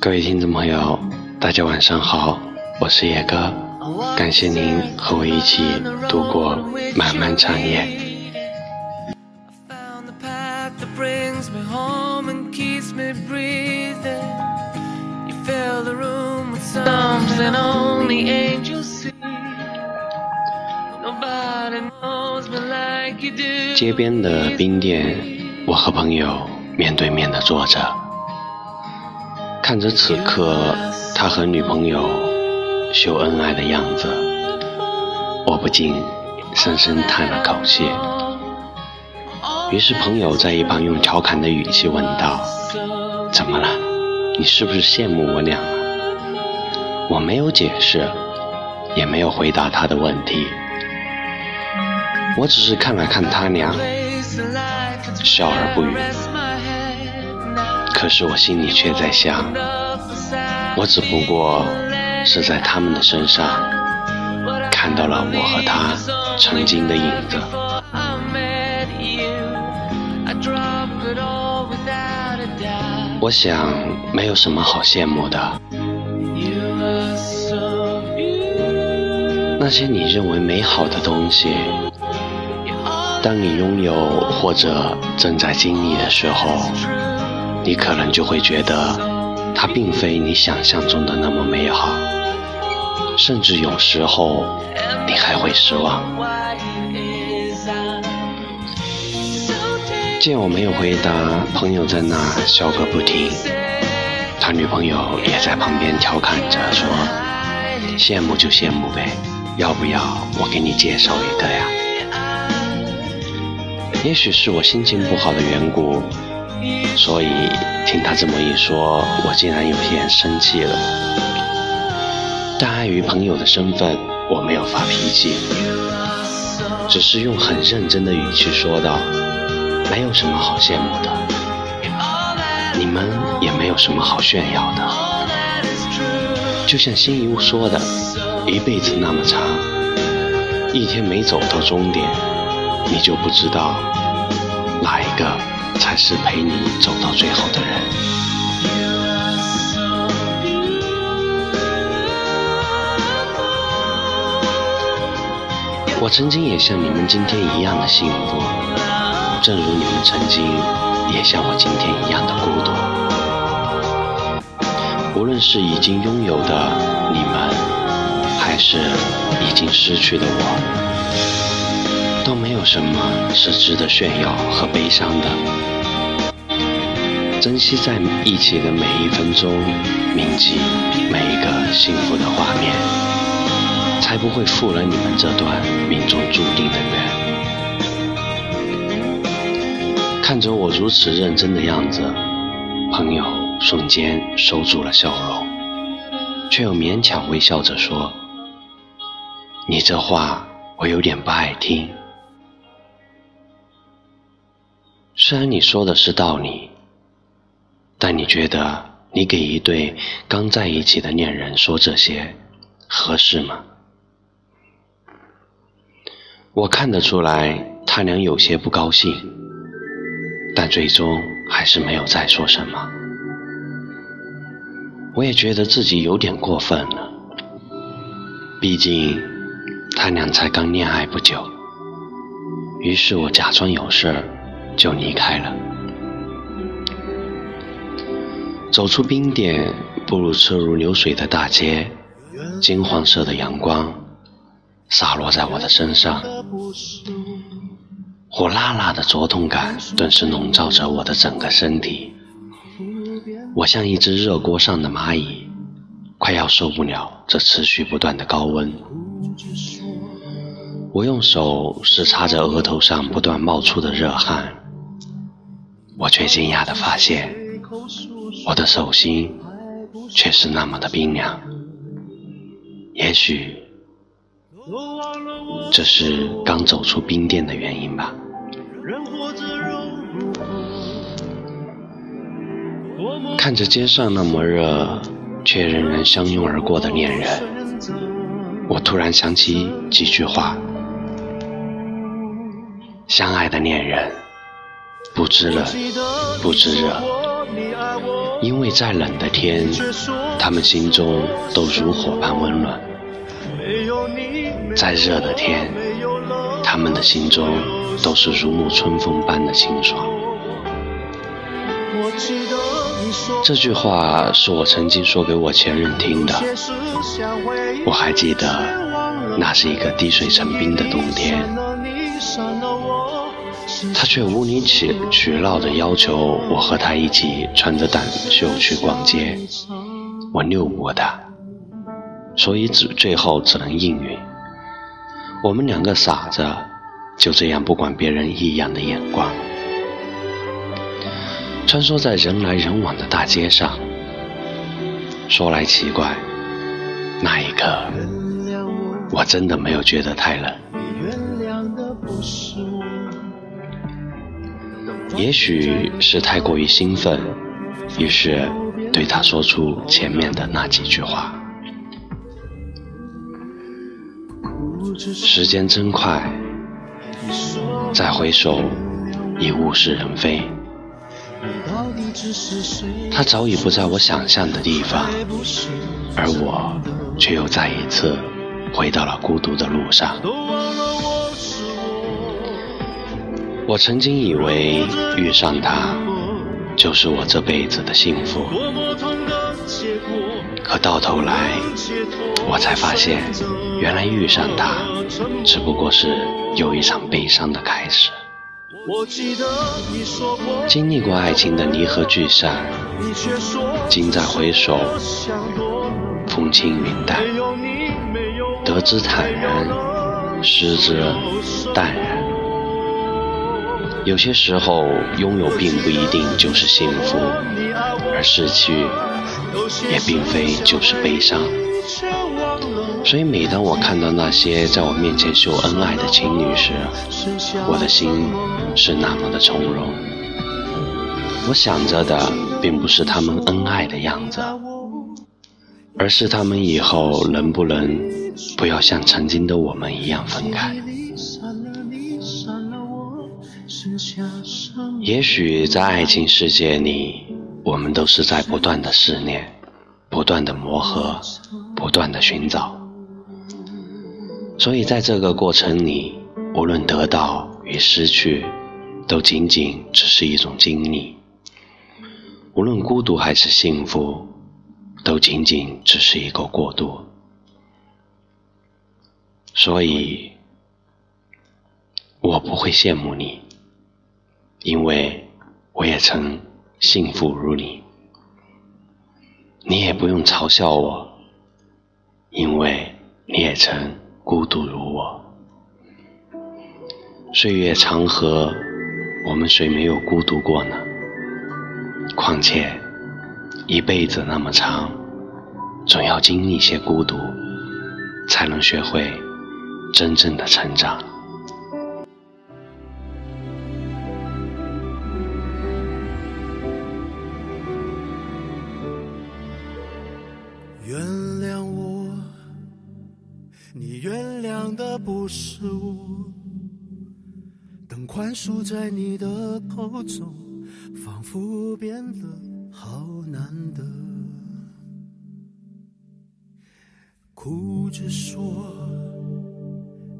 各位听众朋友，大家晚上好，我是野哥，感谢您和我一起度过漫漫长夜。街边的冰店，我和朋友面对面的坐着，看着此刻他和女朋友秀恩爱的样子，我不禁深深叹了口气。于是朋友在一旁用调侃的语气问道：“怎么了？你是不是羡慕我俩？”我没有解释，也没有回答他的问题。我只是看了看他俩，笑而不语。可是我心里却在想，我只不过是在他们的身上看到了我和他曾经的影子。我想，没有什么好羡慕的。那些你认为美好的东西。当你拥有或者正在经历的时候，你可能就会觉得它并非你想象中的那么美好，甚至有时候你还会失望。见我没有回答，朋友在那笑个不停，他女朋友也在旁边调侃着说：“羡慕就羡慕呗，要不要我给你介绍一个呀？”也许是我心情不好的缘故，所以听他这么一说，我竟然有些生气了。但碍于朋友的身份，我没有发脾气，只是用很认真的语气说道：“没有什么好羡慕的，你们也没有什么好炫耀的。就像新一物说的，一辈子那么长，一天没走到终点。”你就不知道哪一个才是陪你走到最后的人。我曾经也像你们今天一样的幸福，正如你们曾经也像我今天一样的孤独。无论是已经拥有的你们，还是已经失去的我。都没有什么是值得炫耀和悲伤的。珍惜在一起的每一分钟，铭记每一个幸福的画面，才不会负了你们这段命中注定的缘。看着我如此认真的样子，朋友瞬间收住了笑容，却又勉强微笑着说：“你这话我有点不爱听。”虽然你说的是道理，但你觉得你给一对刚在一起的恋人说这些合适吗？我看得出来，他俩有些不高兴，但最终还是没有再说什么。我也觉得自己有点过分了，毕竟他俩才刚恋爱不久。于是我假装有事儿。就离开了。走出冰点，步入车如流水的大街，金黄色的阳光洒落在我的身上，火辣辣的灼痛感顿时笼罩着我的整个身体。我像一只热锅上的蚂蚁，快要受不了这持续不断的高温。我用手拭擦着额头上不断冒出的热汗。我却惊讶地发现，我的手心却是那么的冰凉。也许这是刚走出冰店的原因吧。看着街上那么热，却仍然相拥而过的恋人，我突然想起几句话：相爱的恋人。不知冷，不知热，因为再冷的天，他们心中都如火般温暖；再热的天，他们的心中都是如沐春风般的清爽。这句话是我曾经说给我前任听的，我还记得，那是一个滴水成冰的冬天，他却无理取取闹的要求我和他一起穿着短袖去逛街，我拗不过他，所以只最后只能应允。我们两个傻子，就这样不管别人异样的眼光。穿梭在人来人往的大街上，说来奇怪，那一刻我真的没有觉得太冷。也许是太过于兴奋，于是对他说出前面的那几句话。时间真快，再回首，已物是人非。他早已不在我想象的地方，而我却又再一次回到了孤独的路上。我曾经以为遇上他就是我这辈子的幸福，可到头来我才发现，原来遇上他只不过是有一场悲伤的开始。经历过爱情的离合聚散，今再回首，风轻云淡，得之坦然，失之淡然。有些时候，拥有并不一定就是幸福，而失去也并非就是悲伤。所以，每当我看到那些在我面前秀恩爱的情侣时，我的心是那么的从容。我想着的并不是他们恩爱的样子，而是他们以后能不能不要像曾经的我们一样分开。也许在爱情世界里，我们都是在不断的试炼，不断的磨合，不断的寻找。所以在这个过程里，无论得到与失去，都仅仅只是一种经历；无论孤独还是幸福，都仅仅只是一个过渡。所以，我不会羡慕你。因为我也曾幸福如你，你也不用嘲笑我，因为你也曾孤独如我。岁月长河，我们谁没有孤独过呢？况且一辈子那么长，总要经历些孤独，才能学会真正的成长。是我，等宽恕在你的口中，仿佛变得好难得。哭着说，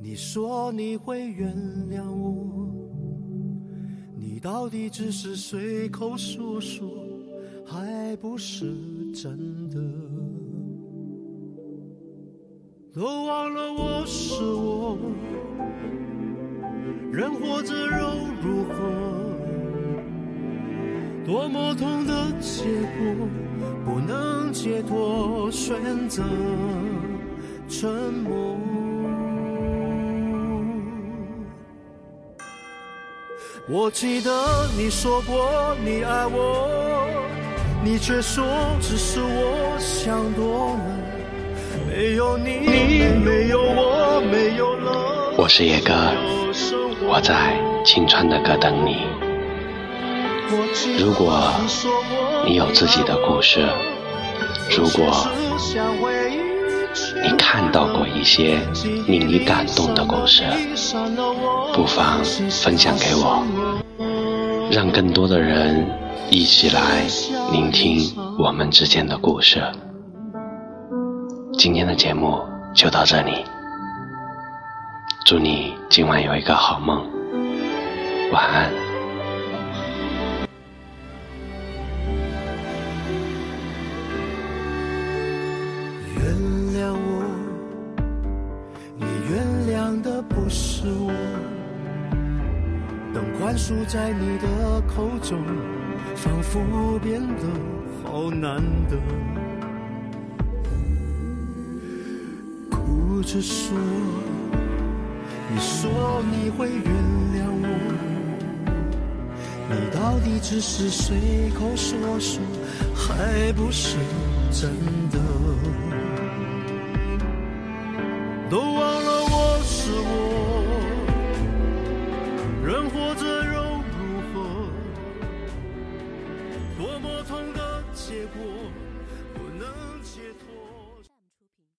你说你会原谅我，你到底只是随口说说，还不是真的。都忘了我是我，人活着又如何？多么痛的结果，不能解脱，选择沉默。我记得你说过你爱我，你却说只是我想多了。没有你，没有我，没有了。我是野哥，我在青川的歌等你。如果你有自己的故事，如果你看到过一些令你感动的故事，不妨分享给我。让更多的人一起来聆听我们之间的故事。今天的节目就到这里，祝你今晚有一个好梦，晚安。原谅我，你原谅的不是我。等宽恕在你的口中，仿佛变得好难得。哭着说，你说你会原谅我，你到底只是随口说说，还不是真的？都忘了我是我，人活着又如何？多么痛的结果，不能解脱。